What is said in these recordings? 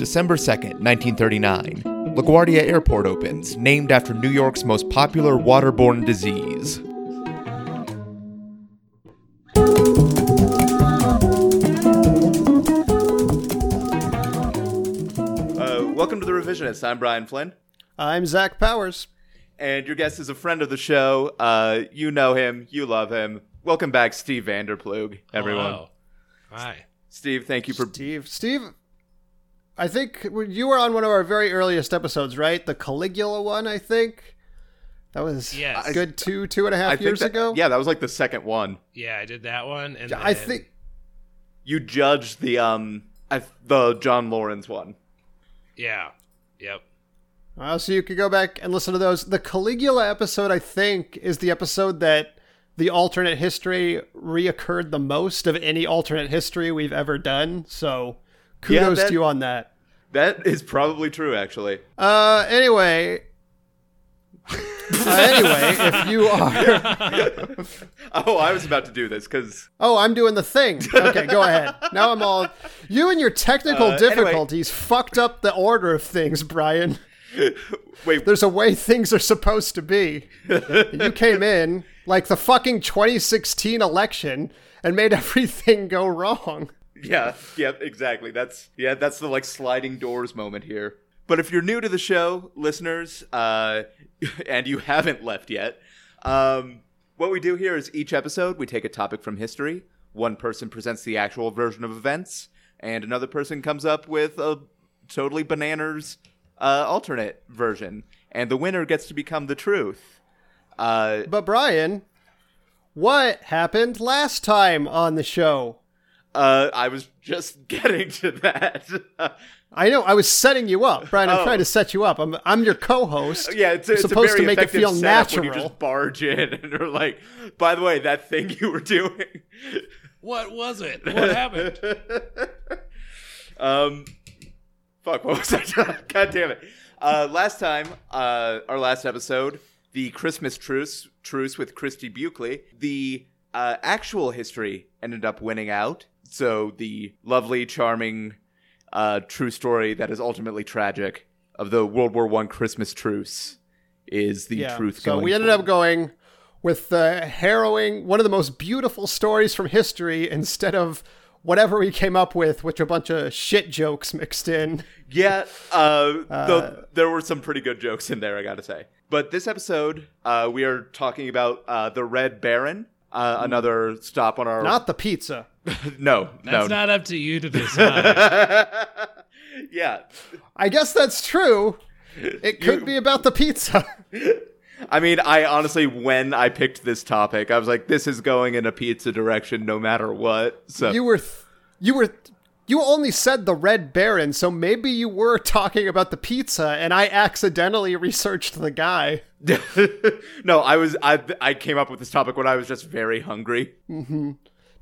December 2nd, 1939. LaGuardia Airport opens, named after New York's most popular waterborne disease. Uh, welcome to the Revisionists. I'm Brian Flynn. I'm Zach Powers. And your guest is a friend of the show. Uh, you know him, you love him. Welcome back, Steve Vanderploeg, everyone. Hello. Hi. Steve, thank you for Steve. Steve, I think you were on one of our very earliest episodes, right? The Caligula one, I think. That was Yes. a good two, two and a half I years that- ago. Yeah, that was like the second one. Yeah, I did that one, and I then- think You judged the um the John Lawrence one. Yeah. Yep. Uh, so you could go back and listen to those. The Caligula episode, I think, is the episode that the alternate history reoccurred the most of any alternate history we've ever done. So kudos that- to you on that. That is probably true, actually. Uh, anyway. uh, anyway, if you are. Oh, I was about to do this because Oh, I'm doing the thing. Okay, go ahead. Now I'm all. You and your technical Uh, anyway. difficulties fucked up the order of things, Brian. wait, There's a way things are supposed to be. You came in like the fucking 2016 election and made everything go wrong. Yeah, yeah, exactly. That's yeah, that's the like sliding doors moment here. But if you're new to the show, listeners, uh, and you haven't left yet, um, what we do here is each episode we take a topic from history. One person presents the actual version of events, and another person comes up with a totally bananas uh, alternate version, and the winner gets to become the truth. Uh, But, Brian, what happened last time on the show? Uh, I was just getting to that. I know I was setting you up, Brian. I'm Oh. trying to set you up. I'm I'm your co-host. Yeah, it's, it's supposed a very to make it feel setup when natural. you just barge in and are like, by the way, that thing you were doing. What was it? What happened? um, fuck, what was I doing? God damn it. Uh, last time, uh, our last episode, the Christmas truce, truce with Christy Buckley, the uh, actual history ended up winning out. So the lovely, charming, uh, true story that is ultimately tragic of the World War One Christmas truce is the Yeah. truth. So going we ended forward. up going with the harrowing, one of the most beautiful stories from history, instead of whatever we came up with, which a bunch of shit jokes mixed in. Yeah, uh, though there were some pretty good jokes in there, I gotta say. But this episode, uh, we are talking about uh, the Red Baron, uh, another stop on our. Not the pizza. no, That's no. not up to you to decide. yeah, I guess that's true. It could You- be about the pizza. I mean, I honestly, when I picked this topic, I was like, this is going in a pizza direction no matter what. So you were, th- you were, you only said the Red Baron, so maybe you were talking about the pizza, and I accidentally researched the guy. no, I was I I came up with this topic when I was just very hungry.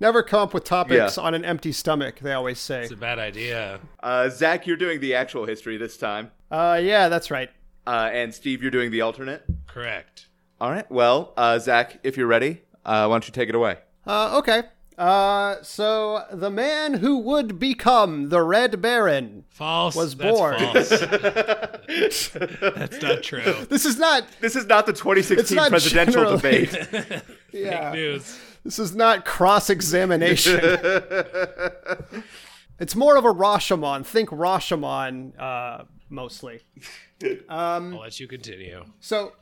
Never come up with topics Yeah. on an empty stomach. They always say. it's a bad idea. Uh, Zach, you're doing the actual history this time, Uh, yeah, that's right. uh, and Steve, you're doing the alternate. Correct. All right. Well, uh, Zach, if you're ready, uh, why don't you take it away? Uh, okay. Uh, so the man who would become the Red Baron. False. Was That's born. false. That's not true. This is not. This is not the 2016 not presidential generally- debate. Yeah. Fake News. This is not cross examination. it's more of a Rashomon. Think Rashomon, uh, mostly. I'll let you continue. So,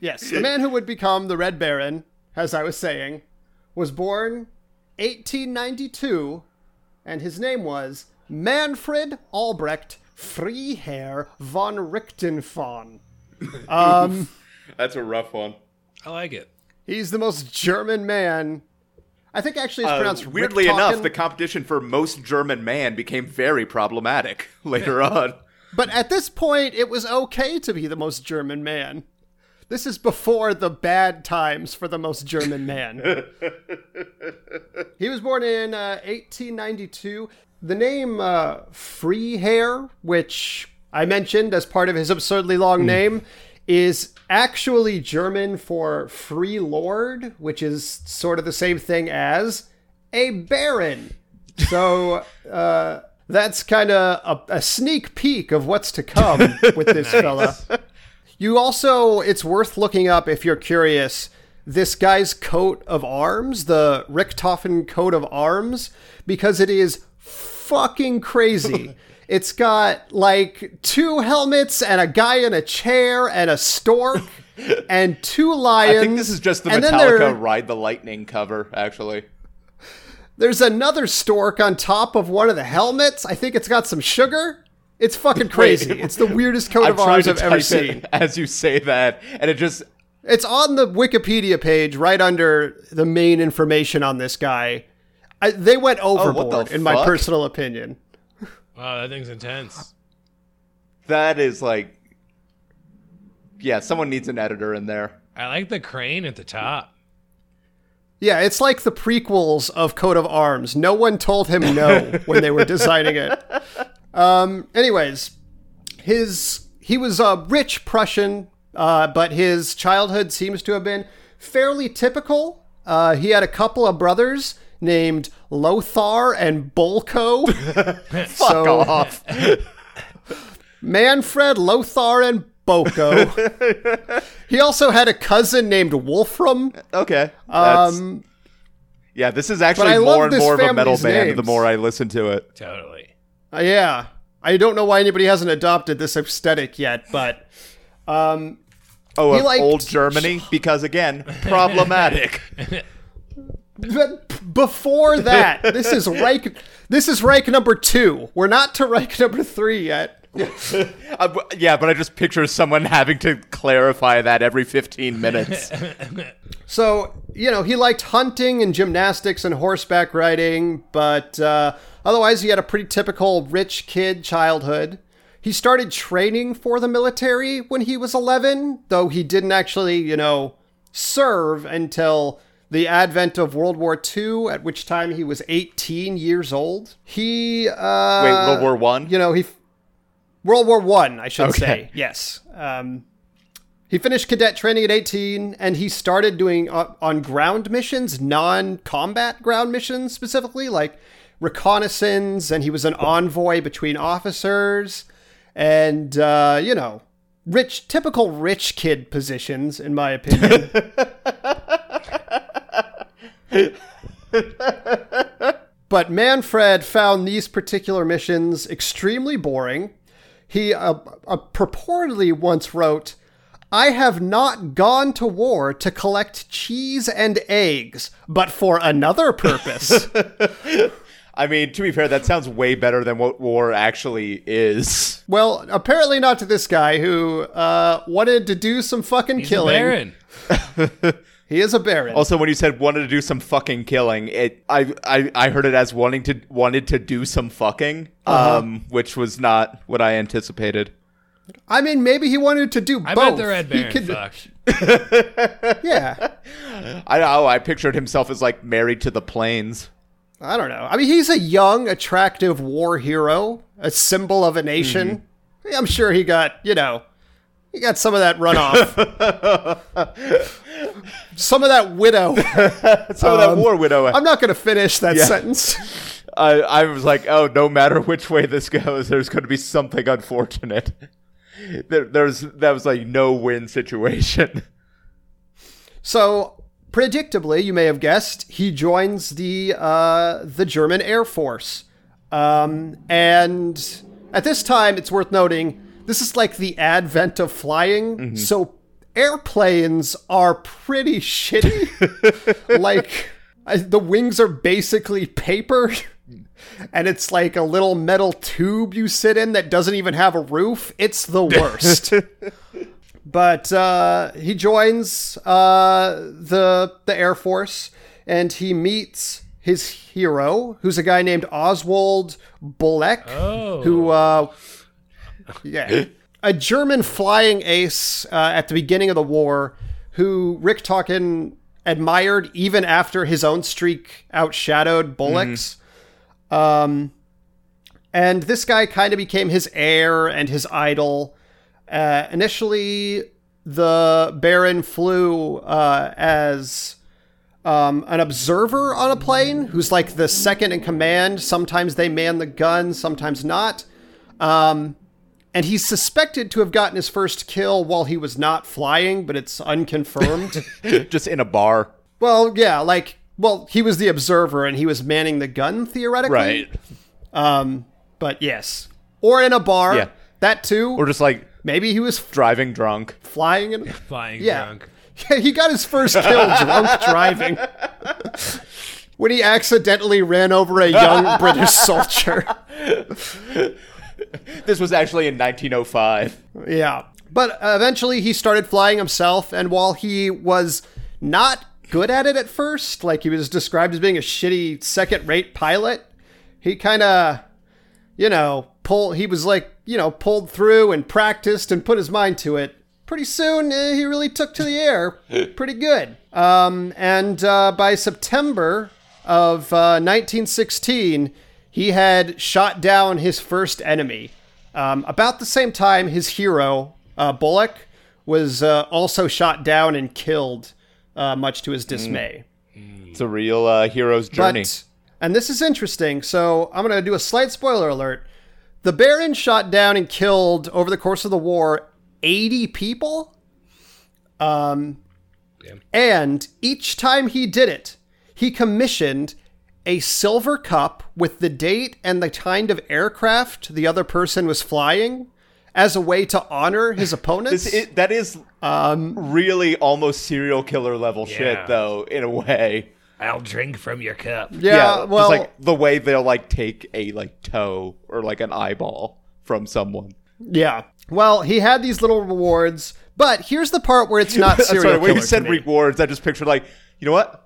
yes, the man who would become the Red Baron, as I was saying, was born 1892, and his name was Manfred Albrecht Freiherr von Richtenfahn. Um, That's a rough one. I like it. he's the most German man. I think actually it's Uh, pronounced weirdly Richthofen, enough, the competition for most German man became very problematic later on. But at this point, it was okay to be the most German man. This is before the bad times for the most German man. he was born in uh, 1892. The name uh, Freiherr, which I mentioned as part of his absurdly long name, is actually German for free lord, which is sort of the same thing as a baron. So uh, that's kind of a, a sneak peek of what's to come with this fella. You also, it's worth looking up if you're curious. This guy's coat of arms, the Richthofen coat of arms, because it is fucking crazy. it's got like two helmets and a guy in a chair and a stork and two lions. I think this is just the and then there- Metallica Ride the Lightning cover, actually. There's another stork on top of one of the helmets. I think it's got some sugar. It's fucking crazy. Wait. it's the weirdest coat I'm of arms to I've ever seen. as you say that, and it just It's on the Wikipedia page right under the main information on this guy. I, they went oh, overboard, in my personal opinion. Wow, that thing's intense. that is like, yeah, someone needs an editor in there. I like the crane at the top. Yeah, it's like the prequels of Coat of Arms. No one told him no when they were designing it. Um, anyways, his he was a rich Prussian, uh, but his childhood seems to have been fairly typical. Uh, he had a couple of brothers named Lothar and Bolko. Fuck So- off. Manfred, Lothar, and Boko. he also had a cousin named Wolfram. Okay. Um, yeah, this is actually more and more of a metal family's band the more I listen to it. Totally. Uh, yeah. I don't know why anybody hasn't adopted this aesthetic yet, but um, Oh, of liked- old Germany? Because again, problematic. but before that, this is Reich. This is Reich number two. We're not to Reich number three yet. Uh, yeah, but I just picture someone having to clarify that every 15 minutes. So you know he liked hunting and gymnastics and horseback riding, but uh, otherwise he had a pretty typical rich kid childhood. He started training for the military when he was 11, though he didn't actually, you know, serve until the advent of World War II, at which time he was 18 years old. He uh, Wait, World War One? you know he world war one i should Okay. say yes um, he finished cadet training at 18 and he started doing uh, on ground missions non-combat ground missions specifically like reconnaissance and he was an envoy between officers and uh, you know rich typical rich kid positions in my opinion But Manfred found these particular missions extremely boring. He uh, uh, purportedly once wrote, I have not gone to war to collect cheese and eggs, but for another purpose. I mean, to be fair, that sounds way better than what war actually is. well, apparently not to this guy who uh, wanted to do some fucking killing. He's killing. a baron. He is a baron. Also, when you said wanted to do some fucking killing, it I I, I heard it as wanting to wanted to do some fucking, Uh-huh. um, which was not what I anticipated. I mean, maybe he wanted to do I both. bet the Red Baron could- fucked. Yeah. I know. I pictured himself as like married to the planes. I don't know. I mean, he's a young, attractive war hero, a symbol of a nation. Mm-hmm. I'm sure he got, you know, he got some of that runoff. some of that widow. Some of that um, war widow. I'm not going to finish that Yeah. sentence. I, I was like, oh, no matter which way this goes, there's going to be something unfortunate. There, there's that was like no win situation. So, predictably, you may have guessed, he joins the uh, the German Air Force, um, and at this time, it's worth noting this is like the advent of flying. So, airplanes are pretty shitty. like, I, the wings are basically paper. And it's like a little metal tube you sit in that doesn't even have a roof. It's the worst. but uh, he joins uh, the the Air Force and he meets his hero, who's a guy named Oswald Bulleck, Oh. who uh, yeah, a German flying ace uh, at the beginning of the war, who Richthofen admired even after his own streak outshadowed Bullock's. Um, and this guy kind of became his heir and his idol. Uh, initially, the Baron flew uh, as um, an observer on a plane who's like the second in command. Sometimes they man the gun, sometimes not. Um, and he's suspected to have gotten his first kill while he was not flying, but it's unconfirmed. Just in a bar. well, yeah, like, well, he was the observer and he was manning the gun theoretically. Right. Um, but yes, or in a bar. Yeah. That too. Or just like Maybe he was driving drunk. flying in. Flying Yeah. drunk. Yeah, he got his first kill drunk driving. When he accidentally ran over a young British soldier. This was actually in 1905. Yeah. But uh, eventually he started flying himself, and while he was not good at it at first, like he was described as being a shitty second rate pilot, he kind of, you know, pull. he was like, you know, pulled through and practiced and put his mind to it. Pretty soon, eh, he really took to the air pretty good. Um, and uh, by September of uh, 1916, he had shot down his first enemy. Um, about the same time, his hero, uh, Bullock, was uh, also shot down and killed, uh, much to his dismay. It's a real uh, hero's journey. But, and this is interesting, so I'm going to do a slight spoiler alert. The Baron shot down and killed, over the course of the war, 80 people. Um, Yeah. And each time he did it, he commissioned a silver cup with the date and the kind of aircraft the other person was flying as a way to honor his opponents. This, it, that is really almost serial killer level Yeah. shit, though, in a way. I'll drink from your cup. yeah, well, just like the way they'll like take a like toe or like an eyeball from someone. Yeah. Well, he had these little rewards, but here's the part where it's not serial Sorry, when you said rewards, I just pictured like, you know what?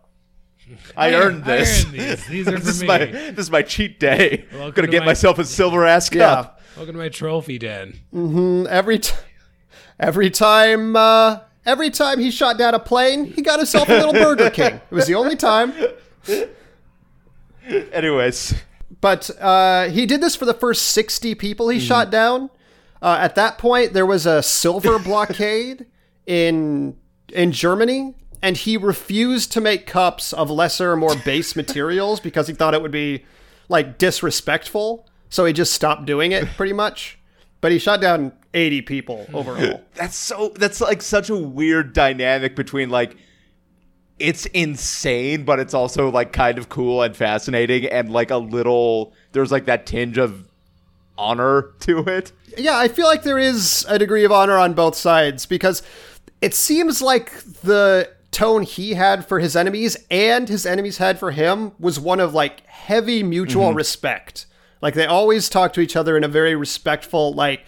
I earned I this. earned these. These are for this is me. my this is my cheat day. I'm gonna to get my- myself a silver ass Yeah. cup. Welcome to my trophy den. every t- every time uh, every time he shot down a plane, he got himself a little Burger King. It was the only time. Anyways, But uh, he did this for the first 60 people he shot down. Uh, at that point, there was a silver blockade in in Germany, and he refused to make cups of lesser, more base materials because he thought it would be like disrespectful. So he just stopped doing it, pretty much. But he shot down 80 people hmm. overall. that's so that's like such a weird dynamic between like it's insane, but it's also like kind of cool and fascinating, and like a little there's like that tinge of honor to it. Yeah, I feel like there is a degree of honor on both sides because it seems like the tone he had for his enemies and his enemies had for him was one of like heavy mutual mm-hmm. respect. Like they always talk to each other in a very respectful like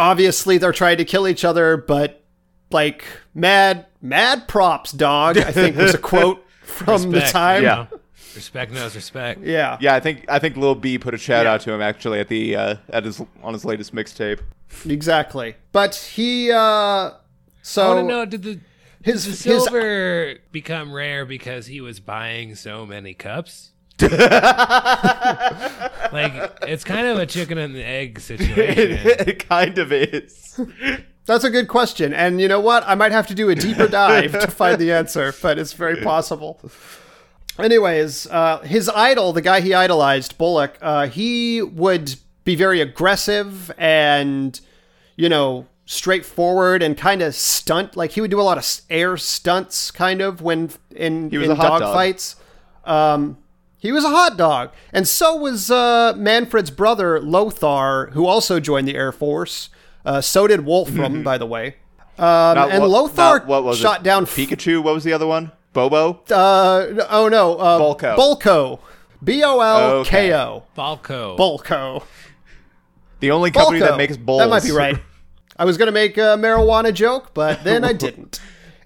obviously they're trying to kill each other but like mad mad props dog I think was a quote from the time. Yeah. Respect knows respect. Yeah. Yeah, I think I think Lil B put a shout Yeah. out to him actually at the uh, at his on his latest mixtape. Exactly. But he uh so I want to know did the his did his silver become rare because he was buying so many cups? like it's kind of a chicken and the egg situation. it kind of is. That's a good question. And you know what? I might have to do a deeper dive to find the answer, but it's very possible. Anyways, uh, his idol, the guy he idolized, Bullock, uh, he would be very aggressive and, you know, straightforward and kind of stunt. Like he would do a lot of air stunts, kind of when in in a hot dog. fights. Um, he was a hot dog, and so was uh, Manfred's brother Lothar, who also joined the Air Force. Uh, so did Wolfram, by the way. Um, Not and what- Lothar not- what was it? shot down. Pikachu. What was the other one? Bobo. uh, oh no, uh, Bolko. Bolko. B O L K O. Bolko. Bulko. The only company Bulko. that makes bowls. That might be right. I was gonna make a marijuana joke, but then I didn't.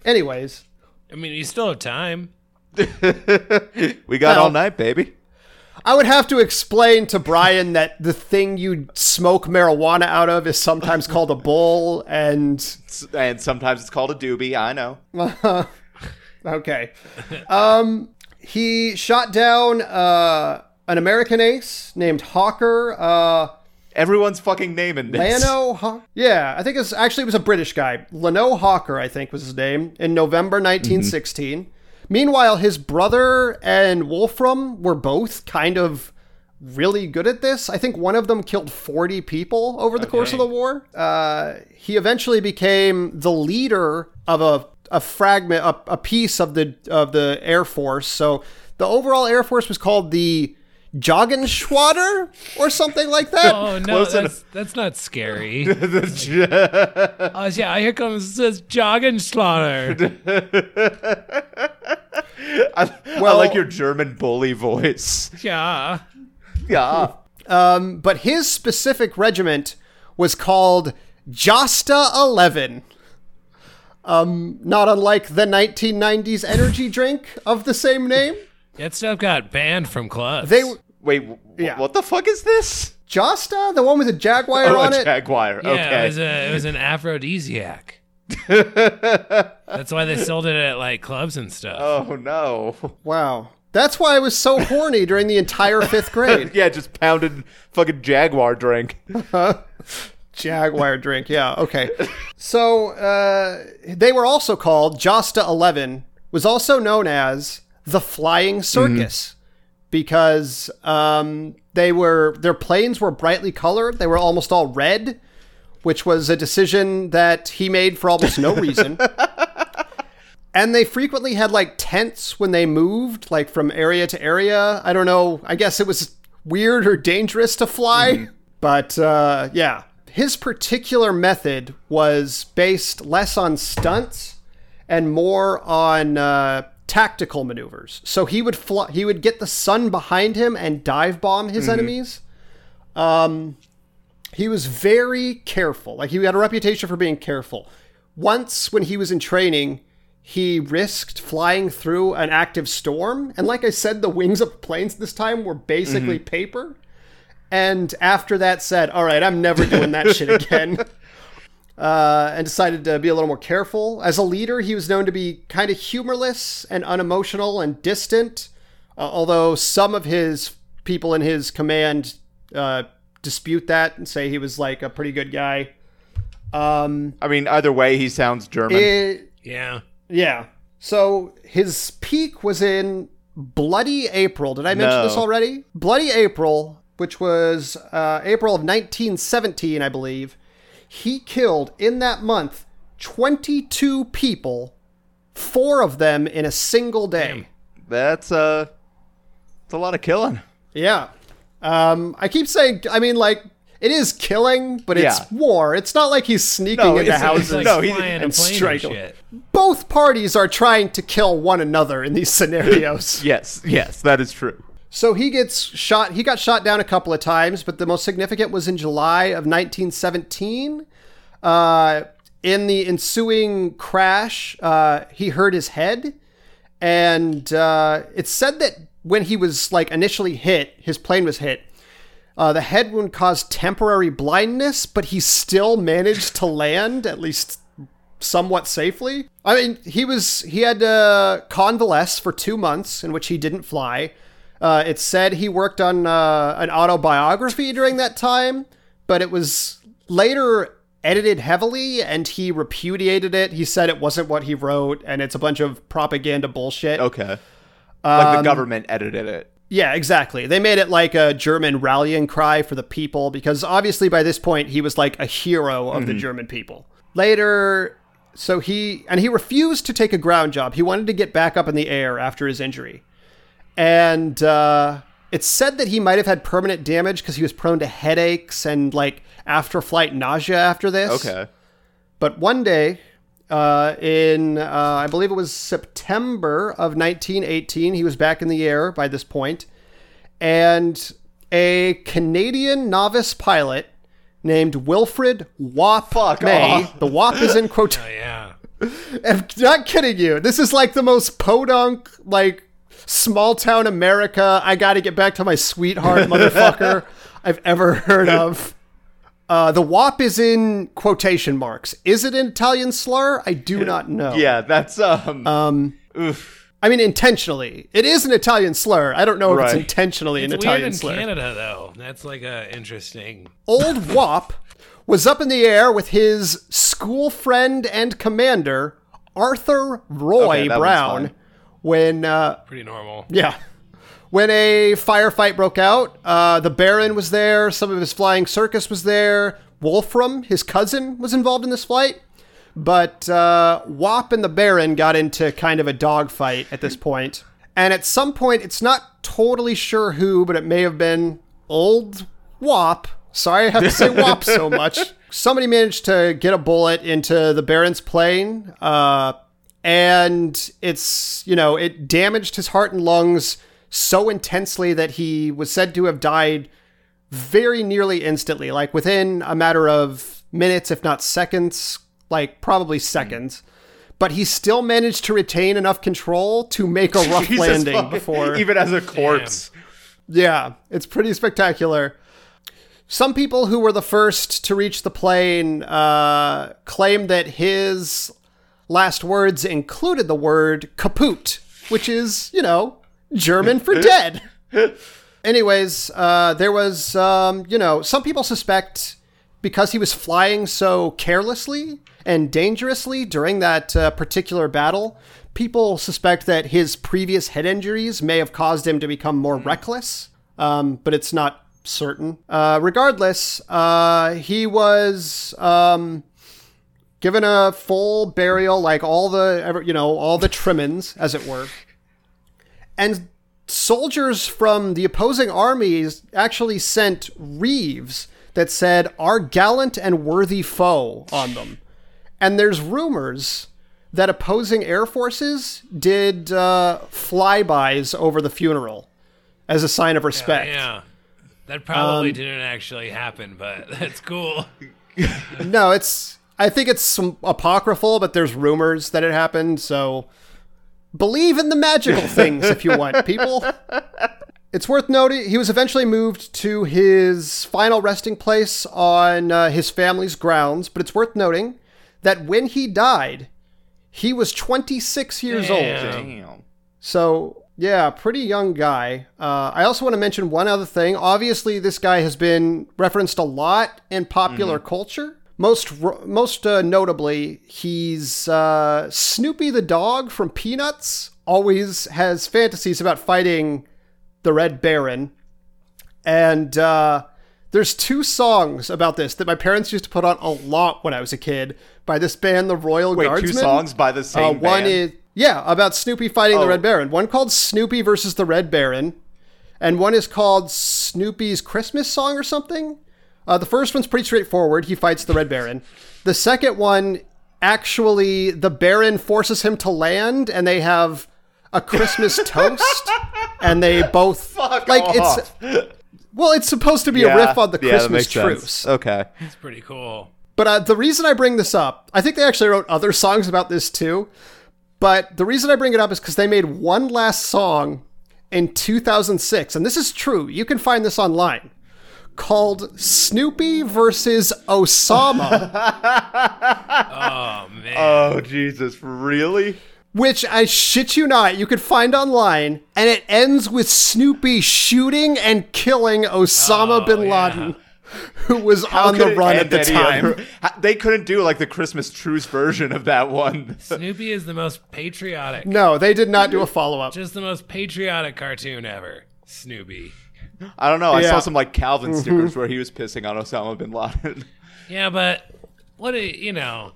Anyways, I mean, you still have time. we got Well- all night, baby. I would have to explain to Brian that the thing you smoke marijuana out of is sometimes called a bull, and And sometimes it's called a doobie. I know. Okay. Um, he shot down uh, an American ace named Hawker. Uh, Everyone's fucking naming this. Lanoe Haw- Yeah, I think it's actually it was a British guy. Lanoe Hawker, I think was his name, in November 1916. Meanwhile, his brother and Wolfram were both kind of really good at this. I think one of them killed 40 people over the course of the war. Uh, he eventually became the leader of a, a fragment, a, a piece of the of the Air Force. So the overall Air Force was called the Joggenschwader or something like that. Oh no, Close that's that's not scary. oh yeah, here comes this jogging slaughter. I, I Well- like your German bully voice. Yeah. Yeah. Um, but his specific regiment was called Josta 11. Um, not unlike the 1990s energy drink of the same name. That stuff got banned from clubs. They Wait, w- Yeah. what the fuck is this? Josta, the one with the jaguar Oh, on a it. jaguar. yeah, okay. it was a it was an aphrodisiac. That's why they sold it at like clubs and stuff. oh no. wow. That's why I was so horny during the entire fifth grade. yeah, just pounded fucking jaguar drink. Jaguar drink, yeah, okay. So uh, they were also called Josta 11, was also known as the Flying Circus because um, they were their planes were brightly colored. They were almost all red, which was a decision that he made for almost no reason. and they frequently had like tents when they moved, like from area to area. I don't know. I guess it was weird or dangerous to fly, but uh, yeah. His particular method was based less on stunts and more on uh, tactical maneuvers. So he would fly, he would get the sun behind him and dive bomb his enemies. Um, he was very careful. Like he had a reputation for being careful. Once, when he was in training, he risked flying through an active storm, and like I said, the wings of planes this time were basically paper. And after that, said, "All right, I'm never doing that shit again." Uh, and decided to be a little more careful. As a leader, he was known to be kind of humorless and unemotional and distant, uh, although some of his people in his command uh, dispute that and say he was like a pretty good guy. Um, I mean, either way, he sounds German. it, Yeah. yeah. So his peak was in Bloody April. Did I mention No. this already? Bloody April, which was uh, April of 1917, I believe. He killed in that month 22 people, four of them in a single day. That's uh, it's a lot of killing. Yeah. Um, I keep saying, I mean, like, it is killing, but it's Yeah. war. It's not like he's sneaking No, into it's- houses. It's like No, he- flying a and plane and strangle. shit. Both parties are trying to kill one another in these scenarios. Yes, yes, that is true. So he gets shot. He got shot down a couple of times, but the most significant was in July of 1917. Uh, in the ensuing crash, uh, he hurt his head, and uh, it's said that when he was like initially hit, his plane was hit. Uh, the head wound caused temporary blindness, but he still managed to land at least somewhat safely. I mean, he was he had to convalesce for two months in which he didn't fly. Uh, it said he worked on uh, an autobiography during that time, but it was later edited heavily, and he repudiated it. He said it wasn't what he wrote, and it's a bunch of propaganda bullshit. Okay. Like Um, the government edited it. Yeah, exactly. They made it like a German rallying cry for the people because obviously by this point he was like a hero of the German people. Later, so he and he refused to take a ground job. He wanted to get back up in the air after his injury. And uh, it's said that he might have had permanent damage because he was prone to headaches and like after flight nausea after this. Okay. But one day, uh, in uh, I believe it was September of 1918, he was back in the air by this point, and a Canadian novice pilot named Wilfred Wop Fuck May. off. The Wop is in quote. Oh yeah. I'm not kidding you. This is like the most podunk, like small town America. I got to get back to my sweetheart, motherfucker. I've ever heard of. Uh, the WAP is in quotation marks. Is it an Italian slur? I do not know. Yeah, that's um. Um. Oof. I mean, intentionally. It is an Italian slur. I don't know if it's intentionally It's an weird Italian in slur. Canada though. That's like a interesting. Old WAP was up in the air with his school friend and commander, Arthur Roy Okay, that one's Brown, fine. When uh, Pretty normal. yeah. When a firefight broke out, uh, the Baron was there, some of his flying circus was there, Wolfram, his cousin, was involved in this flight. But uh, Wop and the Baron got into kind of a dogfight at this point. And at some point, it's not totally sure who, but it may have been old Wop. Sorry I have to say Wop so much. Somebody managed to get a bullet into the Baron's plane. Uh, and it's you know it damaged his heart and lungs so intensely that he was said to have died very nearly instantly like within a matter of minutes if not seconds like probably seconds but he still managed to retain enough control to make a rough Jesus landing fucking- before even as a corpse. yeah, it's pretty spectacular. Some people who were the first to reach the plane uh, claim that his last words included the word kaput, which is, you know, German for dead. Anyways, uh, there was, um, you know, some people suspect because he was flying so carelessly and dangerously during that uh, particular battle, people suspect that his previous head injuries may have caused him to become more reckless, um, but it's not certain. Uh, regardless, uh, he was um, given a full burial, like all the, you know, all the trimmings, as it were. And soldiers from the opposing armies actually sent reeves that said, Our gallant and worthy foe on them. And there's rumors that opposing air forces did uh, flybys over the funeral as a sign of respect. Yeah. That probably Um, didn't actually happen, but that's cool. No, it's. I think it's some apocryphal, but there's rumors that it happened. So believe in the magical things if you want, people. It's worth noting he was eventually moved to his final resting place on uh, his family's grounds. But it's worth noting that when he died, he was 26 years old. Damn. Damn. So yeah, pretty young guy. Uh, I also want to mention one other thing. Obviously, this guy has been referenced a lot in popular culture. Most most uh, notably, he's uh, Snoopy the dog from Peanuts. Always has fantasies about fighting the Red Baron, and uh, there's two songs about this that my parents used to put on a lot when I was a kid by this band, the Royal Wait, Guardsmen. two songs by the same Uh, one band? is yeah about Snoopy fighting the Oh. Red Baron. One called Snoopy versus the Red Baron, and one is called Snoopy's Christmas song or something. Uh, the first one's pretty straightforward. He fights the Red Baron. The second one, actually, the Baron forces him to land, and they have a Christmas toast, and they both Fuck like off. it's. Well, it's supposed to be a riff on the yeah, Christmas makes sense. truce. Okay. It's pretty cool. But uh, the reason I bring this up, I think they actually wrote other songs about this too. But the reason I bring it up is because they made one last song in 2006, and this is true. You can find this online, called "Snoopy versus Osama," Oh man. Oh Jesus, really? which I shit you not, you could find online, and it ends with Snoopy shooting and killing Osama Oh, bin yeah. Laden, who was How on the run at the time. other- They couldn't do like the Christmas truce version of that one. Snoopy is the most patriotic, No, they did not do a follow up. just the most patriotic cartoon ever. Snoopy. I don't know. I Yeah. saw some like Calvin stickers where he was pissing on Osama bin Laden. Yeah, but what do you know?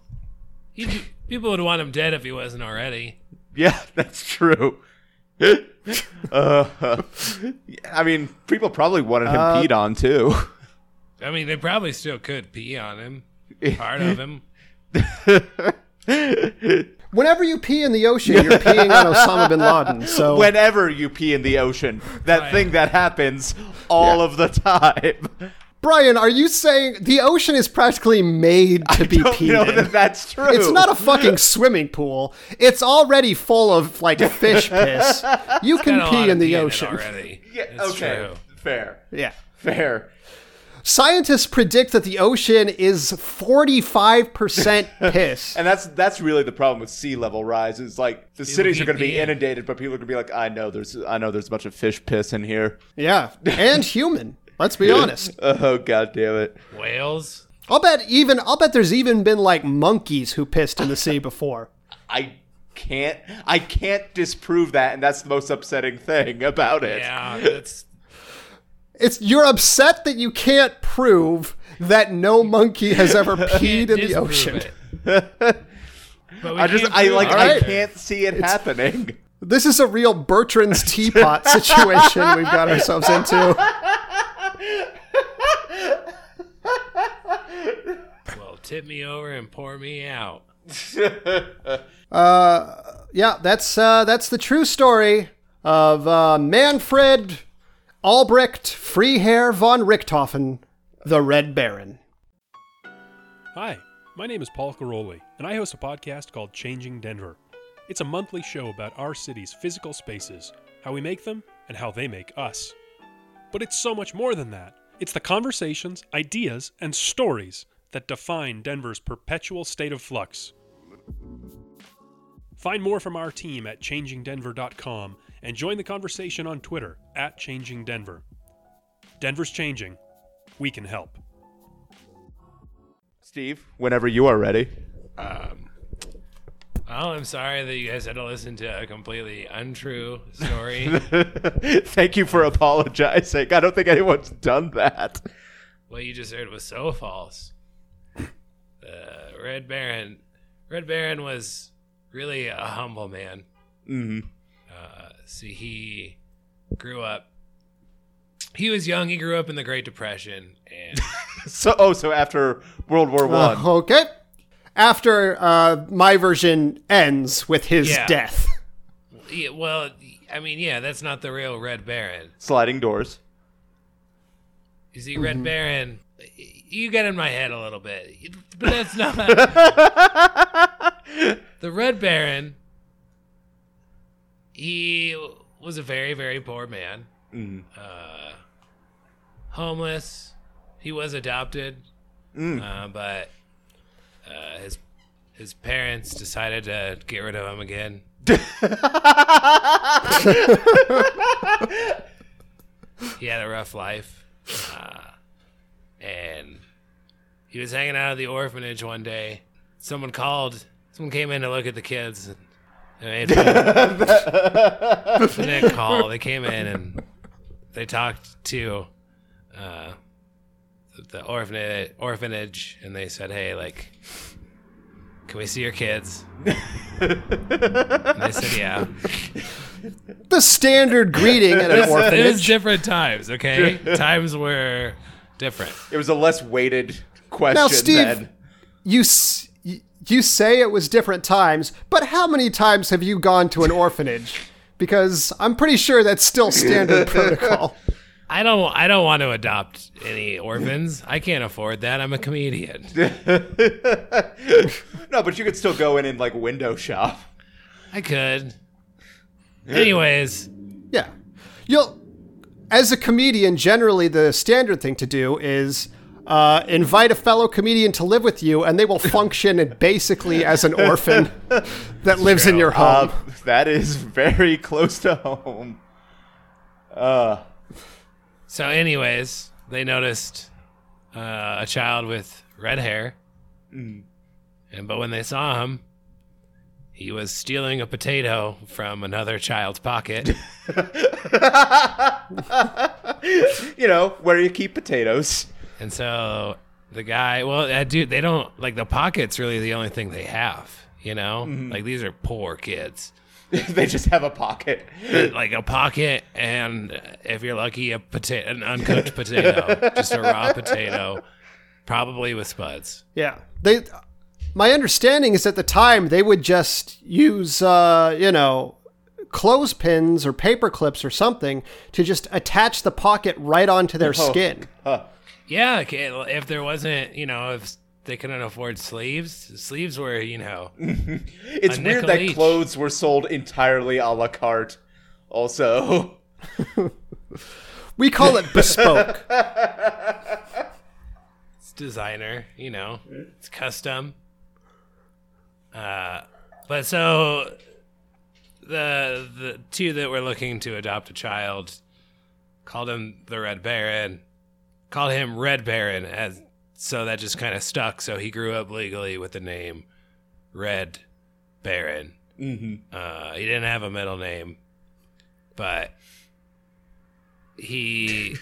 He, people would want him dead if he wasn't already. yeah, that's true. uh, I mean, people probably wanted him Uh, peed on too. I mean, they probably still could pee on him. Part of him. Whenever you pee in the ocean, you're peeing on Osama bin Laden. So Whenever you pee in the ocean, that Right. thing that happens all Yeah. of the time. Brian, are you saying the ocean is practically made to be Don't peed know in? that that's true. It's not a fucking swimming pool. It's already full of like fish piss. You can Got a lot pee of in the pee it ocean. already. Yeah, It's okay, true. fair, Yeah. fair. Scientists predict that the ocean is 45% piss. And that's that's really the problem with sea level rise. Is like the cities are going to be peeing. inundated, but people are going to be like, I know there's I know there's a bunch of fish piss in here. yeah. And human. Let's be honest. Oh god damn it! Whales. I'll bet even I'll bet there's even been like monkeys who pissed in the sea before. I can't I can't disprove that, and that's the most upsetting thing about it. Yeah, that's It's you're upset that you can't prove that no monkey has ever peed in the ocean. But I just can't I like it I can't see it happening. This is a real Bertrand's teapot situation we've got ourselves into. Well, tip me over and pour me out. Yeah, that's uh, that's the true story of uh, Manfred Albrecht Freiherr von Richthofen, the Red Baron. Hi, my name is Paul Caroli, and I host a podcast called Changing Denver. It's a monthly show about our city's physical spaces, how we make them, and how they make us. But it's so much more than that. It's the conversations, ideas, and stories that define Denver's perpetual state of flux. Find more from our team at changingdenver.com and join the conversation on Twitter at Changing Denver. Denver's changing. We can help. Steve, whenever you are ready. Oh, I'm sorry that you guys had to listen to a completely untrue story. Thank you for apologizing. I don't think anyone's done that. what you just heard was so false. The Red Baron, Red Baron was really a humble man. hmm Uh, see, he grew up. He was young. He grew up in the Great Depression, and So oh, so after World War One. Uh, okay. After uh, my version ends with his Yeah. death. yeah, well, I mean, yeah, that's not the real Red Baron. Sliding doors. You see, Red Baron, you get in my head a little bit, but that's not the Red Baron. He was a very, very poor man, Mm. uh, homeless. He was adopted, uh, but uh, his his parents decided to get rid of him again. he had a rough life, uh, and he was hanging out at the orphanage one day. Someone called. Someone came in to look at the kids. And they made didn't call. They came in and they talked to uh, the- the orphanage, orphanage, and they said, "Hey, like, can we see your kids?" and they said, "Yeah." The standard greeting at an It was orphanage. different times, okay? times were different. It was a less weighted question Now, Steve, than you s- y- you say it was different times, but how many times have you gone to an orphanage? Because I'm pretty sure that's still standard protocol. I don't I don't want to adopt any orphans. I can't afford that. I'm a comedian. No, but you could still go in and like window shop. I could. Anyways, Yeah. You'll as a comedian, generally the standard thing to do is uh, invite a fellow comedian to live with you, and they will function basically as an orphan that lives in your home. Uh, that is very close to home. Uh, so anyways, they noticed uh, a child with red hair. And but when they saw him, he was stealing a potato from another child's pocket. you know, where you keep potatoes. And so the guy, well, uh, dude, they don't like the pocket's really the only thing they have. You know, like these are poor kids. they just have a pocket. like a pocket, and if you're lucky, a potato, an uncooked potato, just a raw potato, probably with spuds. Yeah. They my understanding is at the time they would just use uh, you know, clothespins or paper clips or something to just attach the pocket right onto their skin. Yeah, okay, if there wasn't, you know, if they couldn't afford sleeves, sleeves were, you know, It's A weird that each. clothes were sold entirely a la carte. Also, We call it bespoke. it's designer, you know, it's custom. Uh, but so the the two that were looking to adopt a child called him the Red Baron, called him Red Baron, as so that just kind of stuck. So he grew up legally with the name Red Baron. Uh, he didn't have a middle name, but he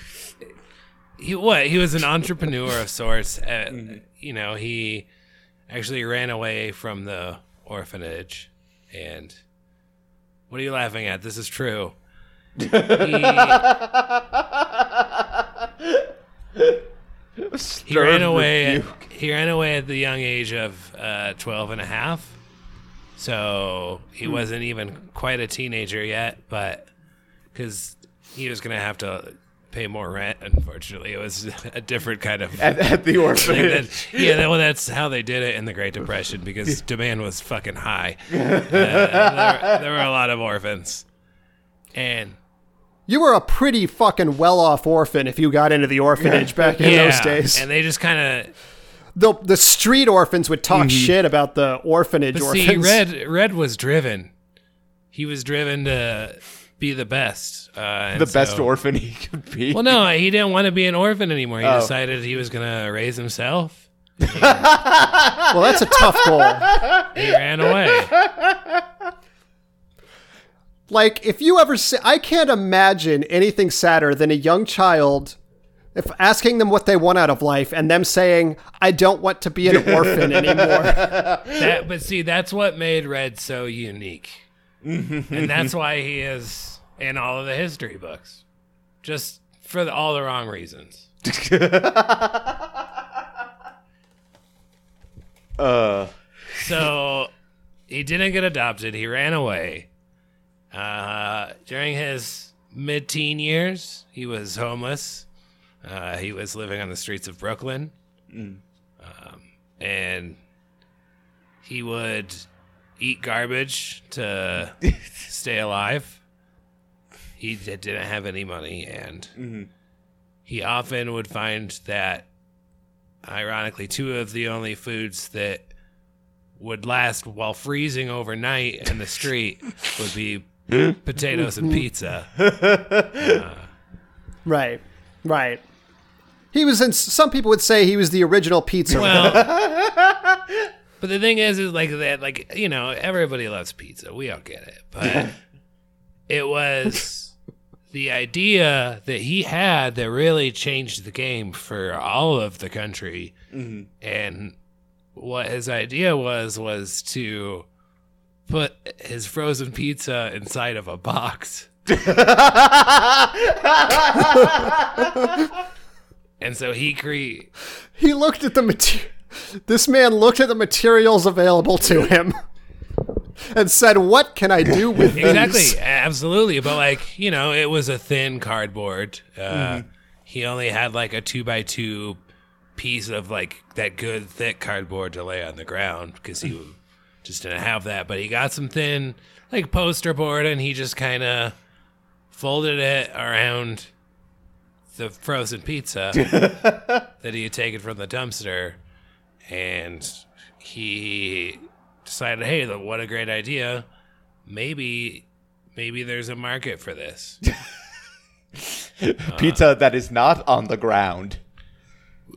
he what he was an entrepreneur of sorts. Uh, You know, he actually ran away from the orphanage, and what are you laughing at? This is true. He, he ran away. He ran away at the young age of uh, 12 and a half. So he wasn't even quite a teenager yet, but because he was going to have to pay more rent, unfortunately. It was a different kind of. At, at the orphanage. that- yeah, well, that's how they did it in the Great Depression because demand was fucking high. Uh, there, there were a lot of orphans. And You were a pretty fucking well off orphan if you got into the orphanage back in yeah, those days. and they just kind of the the street orphans would talk shit about the orphanage But orphans. see, Red Red was driven. He was driven to be the best. Uh, and the best so- orphan he could be. Well, no, he didn't want to be an orphan anymore. He Oh. decided he was gonna raise himself. well, that's a tough goal. He ran away. Like, if you ever see, I can't imagine anything sadder than a young child if asking them what they want out of life and them saying, "I don't want to be an orphan anymore." That, but see, that's what made Red so unique, and that's why he is in all of the history books, just for the, all the wrong reasons. uh, So he didn't get adopted. He ran away. Uh, during his mid-teen years, he was homeless. Uh, he was living on the streets of Brooklyn, um, and he would eat garbage to stay alive. He d- didn't have any money, and he often would find that, ironically, two of the only foods that would last while freezing overnight in the street would be potatoes and mm-hmm. pizza. right, right. He was in. Some people would say he was the original pizza. Well, but the thing is, is like that, like you know, everybody loves pizza. We all get it, but it was the idea that he had that really changed the game for all of the country, mm-hmm. and what his idea was was to put his frozen pizza inside of a box. and so he cre- he looked at the material. This man looked at the materials available to him and said, "What can I do with these?" exactly absolutely but like you know it was a thin cardboard uh he only had like a two by two piece of like that good thick cardboard to lay on the ground because he just didn't have that but he got some thin like poster board and he just kind of folded it around the frozen pizza that he had taken from the dumpster and he decided hey what a great idea maybe maybe there's a market for this. pizza that is not on the ground.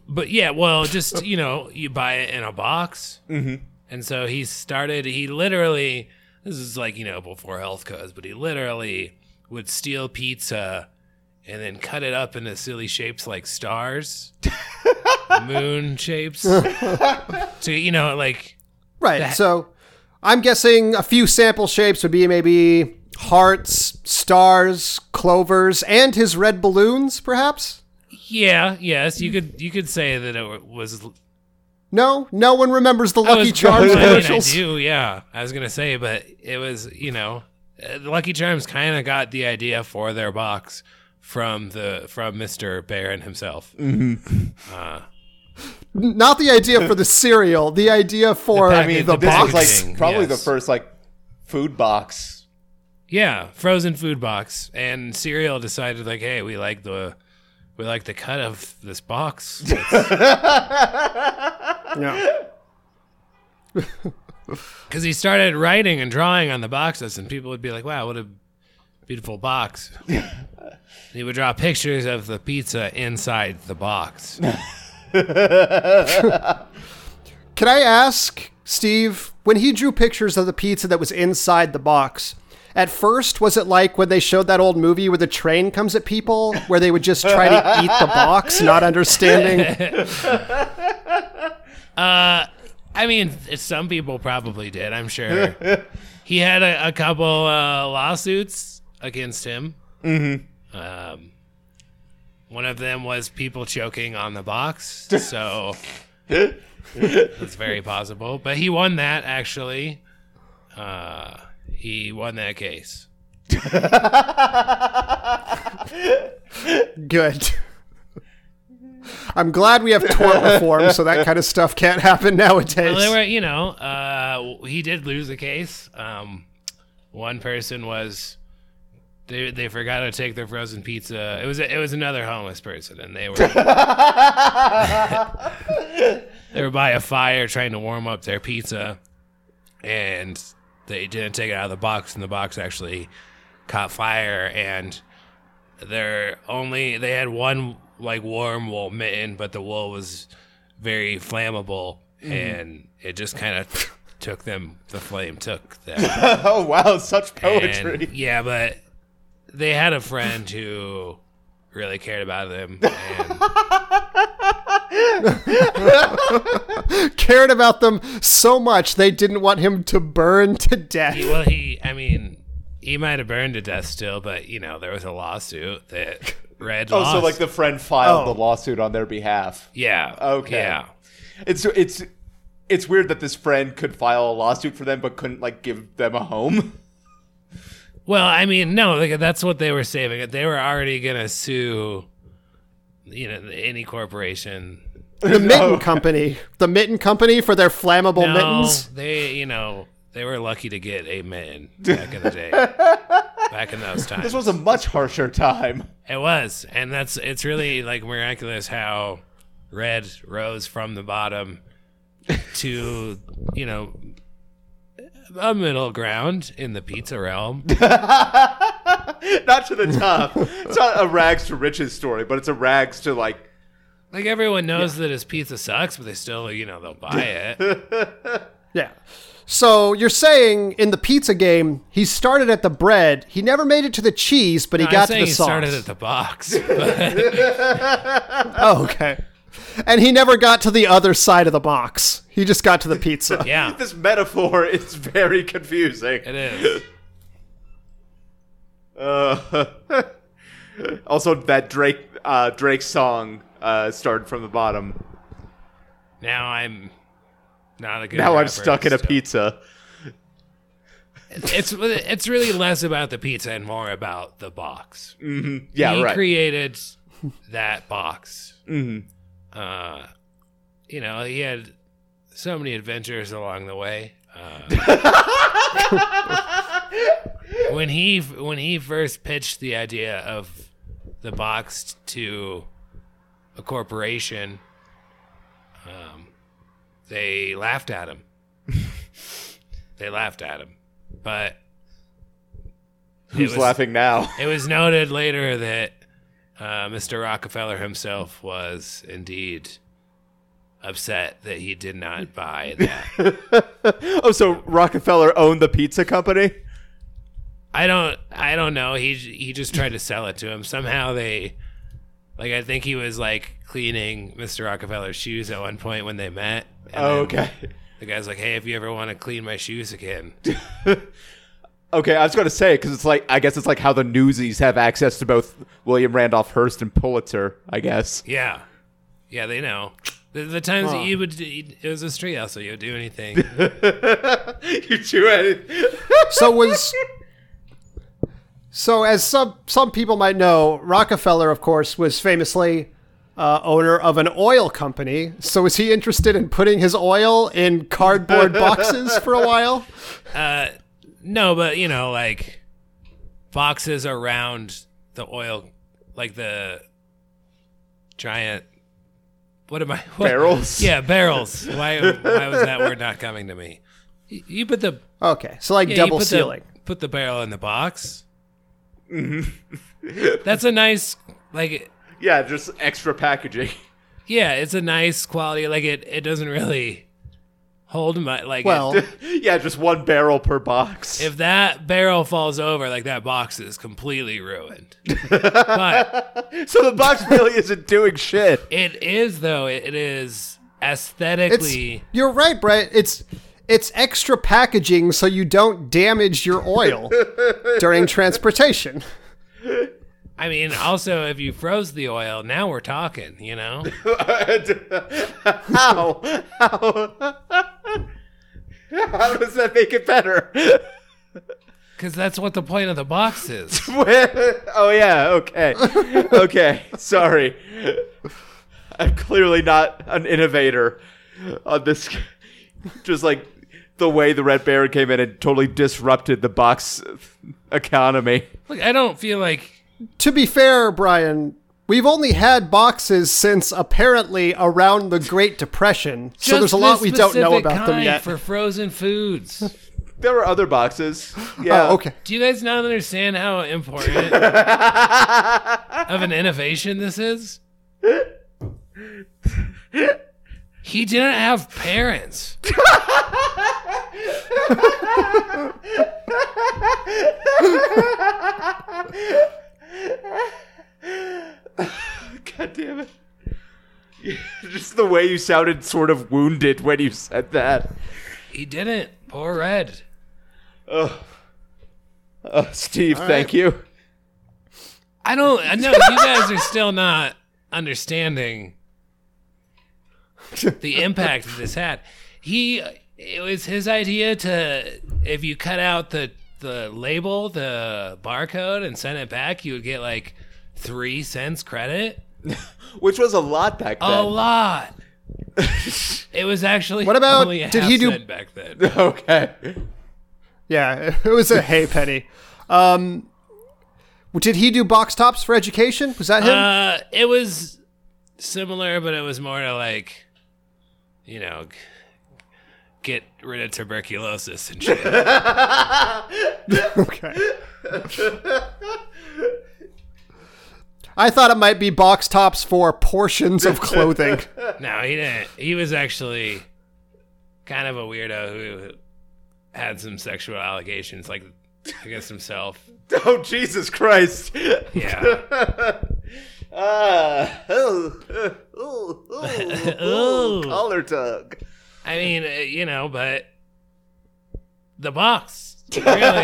But yeah, well, just you know, you buy it in a box, mm-hmm. And so he started. He literally, this is like you know before health codes, but he literally would steal pizza and then cut it up into silly shapes like stars, moon shapes, to you know like Right. So I'm guessing a few sample shapes would be maybe hearts, stars, clovers, and his red balloons, perhaps? yeah, yes, you could you could say that it was No, no one remembers the Lucky was- Charms I mean, commercials. I do, yeah. I was gonna say, but it was, you know, uh, Lucky Charms kind of got the idea for their box from the from Mister Baron himself. Not the idea for the cereal, the idea for The the, package- I mean, the this was packaging, like probably the first like food box. Yeah, frozen food box, and cereal decided like, hey, we like the we like the cut of this box. Yeah. Because he started writing and drawing on the boxes, and people would be like, "Wow, what a beautiful box!" he would draw pictures of the pizza inside the box. Can I ask, Steve, when he drew pictures of the pizza that was inside the box, at first, was it like when they showed that old movie where the train comes at people, where they would just try to eat the box, not understanding? Uh, I mean, some people probably did. I'm sure. he had a, a couple uh, lawsuits against him. Mm-hmm. Um, one of them was people choking on the box, so it's very possible. But he won that actually. Uh, he won that case. Good. I'm glad we have tort reform, so that kind of stuff can't happen nowadays. Well, they were, you know, uh, he did lose the case. Um, one person was they they forgot to take their frozen pizza. It was it was another homeless person, and they were they were by a fire trying to warm up their pizza, and they didn't take it out of the box, and the box actually caught fire, and they're only they had one like warm wool mitten, but the wool was very flammable, mm-hmm. and it just kind of took them. The flame took them. oh wow, such And, poetry. yeah, but they had a friend who really cared about them. And Cared about them so much they didn't want him to burn to death. he, well, he, I mean, he might have burned to death still, but you know, there was a lawsuit that Red Oh, lost. so like the friend filed Oh. the lawsuit on their behalf. yeah, Okay. yeah. It's it's it's weird that this friend could file a lawsuit for them but couldn't like give them a home. Well, I mean, no, like, that's what they were saving. They were already gonna sue, you know, any corporation. The mitten company, the mitten company for their flammable No, mittens. they, you know, they were lucky to get a mitten back in the day. back in those times. This was a much harsher time. It was, and that's it's really like miraculous how Red rose from the bottom to you know a middle ground in the pizza realm. Not to the top. it's not a rags to riches story, but it's a rags to like Like everyone knows that his pizza sucks, but they still you know they'll buy it. Yeah. So you're saying in the pizza game, he started at the bread. He never made it to the cheese, but he I'm got to saying the he sauce. started at the box. But oh, okay. And he never got to the other side of the box. He just got to the pizza. yeah, this metaphor is very confusing. it is. Uh, also, that Drake uh, Drake song uh, started from the bottom. Now I'm not a good. Now I'm stuck in a so- pizza. It's it's really less about the pizza and more about the box. Yeah, right. he right. created that box. Mm-hmm. Uh, you know, he had so many adventures along the way. Uh, when he when he first pitched the idea of the box to a corporation, um, they laughed at him. they laughed at him, but Who's was- laughing now? it was noted later that uh, Mr. Rockefeller himself was indeed upset that he did not buy that. Oh, so Rockefeller owned the pizza company? I don't. I don't know. He he just tried to sell it to him. Somehow they, like, I think he was like cleaning Mr. Rockefeller's shoes at one point when they met. Oh, okay. The guy's like, "Hey, if you ever want to clean my shoes again, Okay, I was going to say because it's like I guess it's like how the Newsies have access to both William Randolph Hearst and Pulitzer. I guess. yeah, yeah, they know." The, the times that you would, it was a street hustle. You would do anything. you do it. So was so as some some people might know, Rockefeller, of course, was famously uh, owner of an oil company. So was he interested in putting his oil in cardboard boxes for a while? Uh, No, but you know, like boxes around the oil, like the giant. What am I? What? Barrels? Yeah, barrels. Why? Why was that word not coming to me? You put the Okay, so like yeah, double put sealing. The, put the barrel in the box. Mm-hmm. That's a nice, like, Yeah, just extra packaging. yeah, it's a nice quality. Like it, it doesn't really hold my like. Well, yeah, just one barrel per box. if that barrel falls over, like that box is completely ruined. but so the box really isn't doing shit. it is though. It, it is it's aesthetically. you're right, Brett. It's it's extra packaging so you don't damage your oil during transportation. I mean, also if you froze the oil, now we're talking. You know. How? How? How does that make it better? Because that's what the point of the box is. oh yeah, okay. Okay, sorry. I'm clearly not an innovator on this just like the way the Red Baron came in and totally disrupted the box economy. Look, I don't feel like To be fair, Brian, we've only had boxes since apparently around the Great Depression, so there's a lot we don't know about them kind yet. for frozen foods. There were other boxes. Yeah. Oh, okay. Do you guys not understand how important of an innovation this is? He didn't have parents. God damn it. Just the way you sounded sort of wounded when you said that. He didn't. Poor Red. Oh, Steve, All thank right. you. I don't. I know you guys are still not understanding the impact that this had. He. It was his idea to if you cut out the the label, the barcode, and send it back, you would get like three cents credit. Which was a lot back then. A lot. It was actually What about- only a did half he do- cent back then. okay. Yeah, it was a hay penny. Um, did he do box tops for education? Was that him? Uh, it was similar, but it was more to like, you know, g- get rid of tuberculosis and shit. okay. I thought it might be box tops for portions of clothing. no, he didn't. He was actually kind of a weirdo who had some sexual allegations, like against himself. Oh, Jesus Christ. Yeah. Ah. oh, oh, oh, oh, Ooh. collar tug. I mean, uh, you know, but the box really.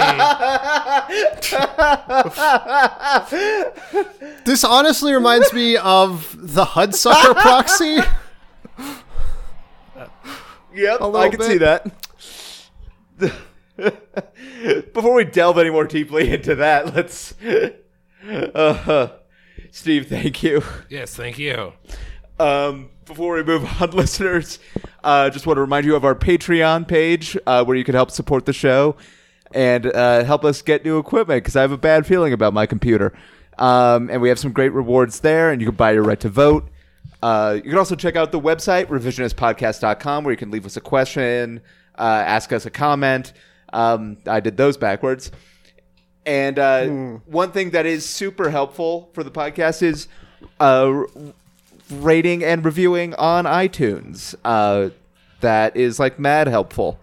This honestly reminds me of the Hudsucker proxy. Yep, I can bit. see that. Before we delve any more deeply into that, let's. Uh, Steve, thank you. yes, thank you. Um, before we move on, listeners, uh, just want to remind you of our Patreon page uh, where you can help support the show and uh, help us get new equipment because I have a bad feeling about my computer. Um, and we have some great rewards there, and you can buy your right to vote. Uh, you can also check out the website, revisionistpodcast.com, where you can leave us a question, uh, ask us a comment. Um, I did those backwards. And uh, one thing that is super helpful for the podcast is uh, rating and reviewing on iTunes. Uh, that is like mad helpful.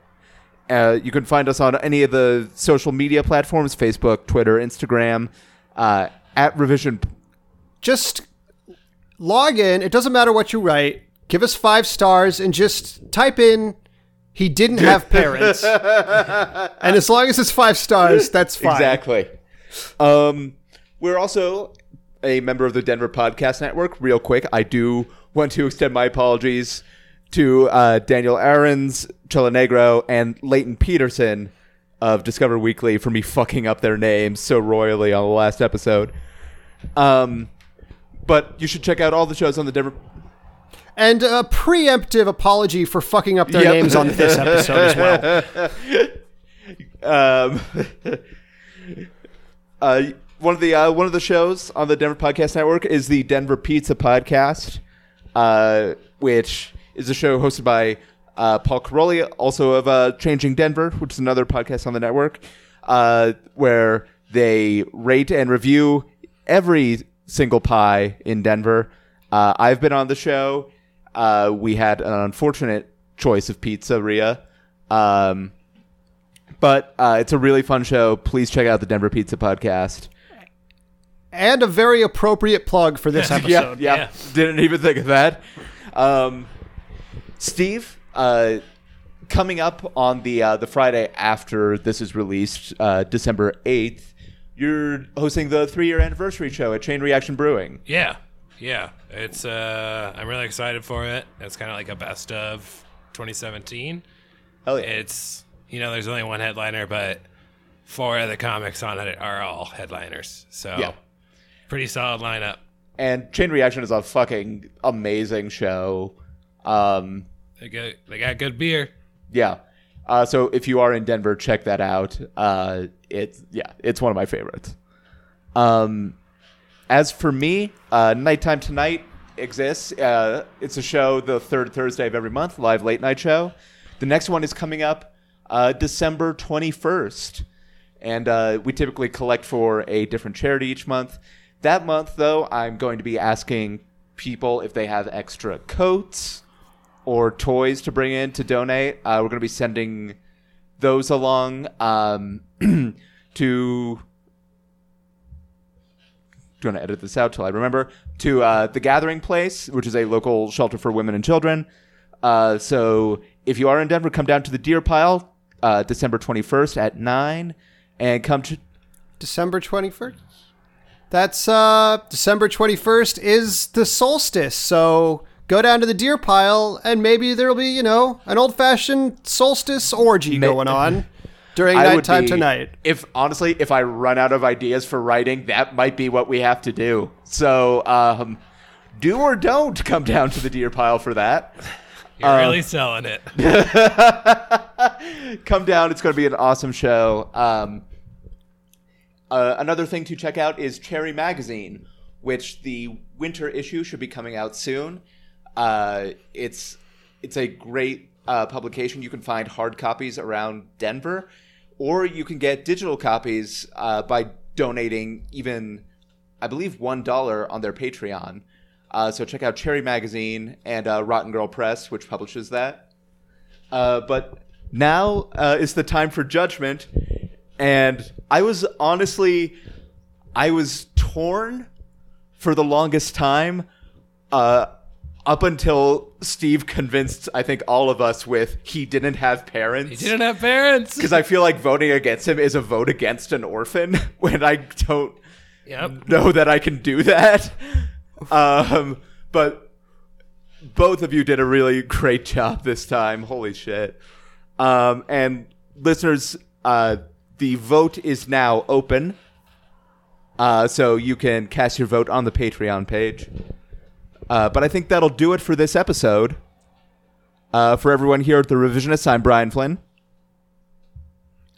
Uh, you can find us on any of the social media platforms Facebook, Twitter, Instagram, uh, at Revision. Just log in. It doesn't matter what you write. Give us five stars and just type in he didn't have parents. and as long as it's five stars, that's fine. Exactly. Um, we're also a member of the Denver Podcast Network. Real quick, I do want to extend my apologies to uh, Daniel Aarons, Chela Negro, and Leighton Peterson of Discover Weekly for me fucking up their names so royally on the last episode. Um, but you should check out all the shows on the Denver. And a preemptive apology for fucking up their Yep. names on this episode as well. Um, uh, one of the uh, one of the shows on the Denver Podcast Network is the Denver Pizza Podcast, uh, which is a show hosted by uh, Paul Caroli, also of uh, Changing Denver, which is another podcast on the network, uh, where they rate and review every single pie in Denver. Uh, I've been on the show. Uh, we had an unfortunate choice of pizzeria. Um, but uh, it's a really fun show. Please check out the Denver Pizza Podcast. And a very appropriate plug for this Yeah, episode. yeah, Yeah. Didn't even think of that. Um, Steve, uh, coming up on the uh, the Friday after this is released, uh, December eighth, you're hosting the three year anniversary show at Chain Reaction Brewing. Yeah, yeah. It's uh, I'm really excited for it. It's kind of like a best of 2017. Oh yeah. It's you know, there's only one headliner, but four of the comics on it are all headliners. So Yeah. pretty solid lineup. and Chain Reaction is a fucking amazing show. Um, They got they got good beer. yeah. Uh, so if you are in Denver, check that out. Uh, it's yeah, it's one of my favorites. Um, as for me, uh, Nighttime Tonight exists. Uh, it's a show the third Thursday of every month, live late night show. The next one is coming up uh, December twenty first, and uh, we typically collect for a different charity each month. That month, though, I'm going to be asking people if they have extra coats or toys to bring in to donate. Uh, we're going to be sending those along um, to. Going to edit this out till I remember to uh, the Gathering Place, which is a local shelter for women and children. Uh, so if you are in Denver, come down to the Deer Pile, uh, December twenty first at nine, and come to. December 21st? That's uh December 21st is the solstice. So go down to the deer pile and maybe there'll be, you know, an old-fashioned solstice orgy Ma- going on during I would nighttime be- tonight. If honestly, if I run out of ideas for writing, that might be what we have to do. So, um, do or don't come down to the deer pile for that. You're Uh, really selling it. come down. It's going to be an awesome show. Um, uh, another thing to check out is Cherry Magazine, which the winter issue should be coming out soon. Uh, it's it's a great uh, publication. You can find hard copies around Denver, or you can get digital copies uh, by donating even, I believe, one dollar on their Patreon. Uh, so check out Cherry Magazine and uh, Rotten Girl Press, which publishes that. But now is the time for judgment. And I was honestly, I was torn for the longest time, uh, up until Steve convinced, I think, all of us with he didn't have parents. He didn't have parents. Because I feel like voting against him is a vote against an orphan when I don't Yep. know that I can do that. Um, but both of you did a really great job this time. Holy shit. Um, and listeners, uh, the vote is now open. Uh, so you can cast your vote on the Patreon page. Uh, but I think that'll do it for this episode. Uh, for everyone here at the Revisionist, I'm Brian Flynn.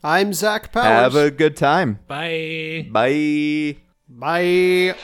I'm Zach Powers. Have a good time. Bye. Bye. Bye.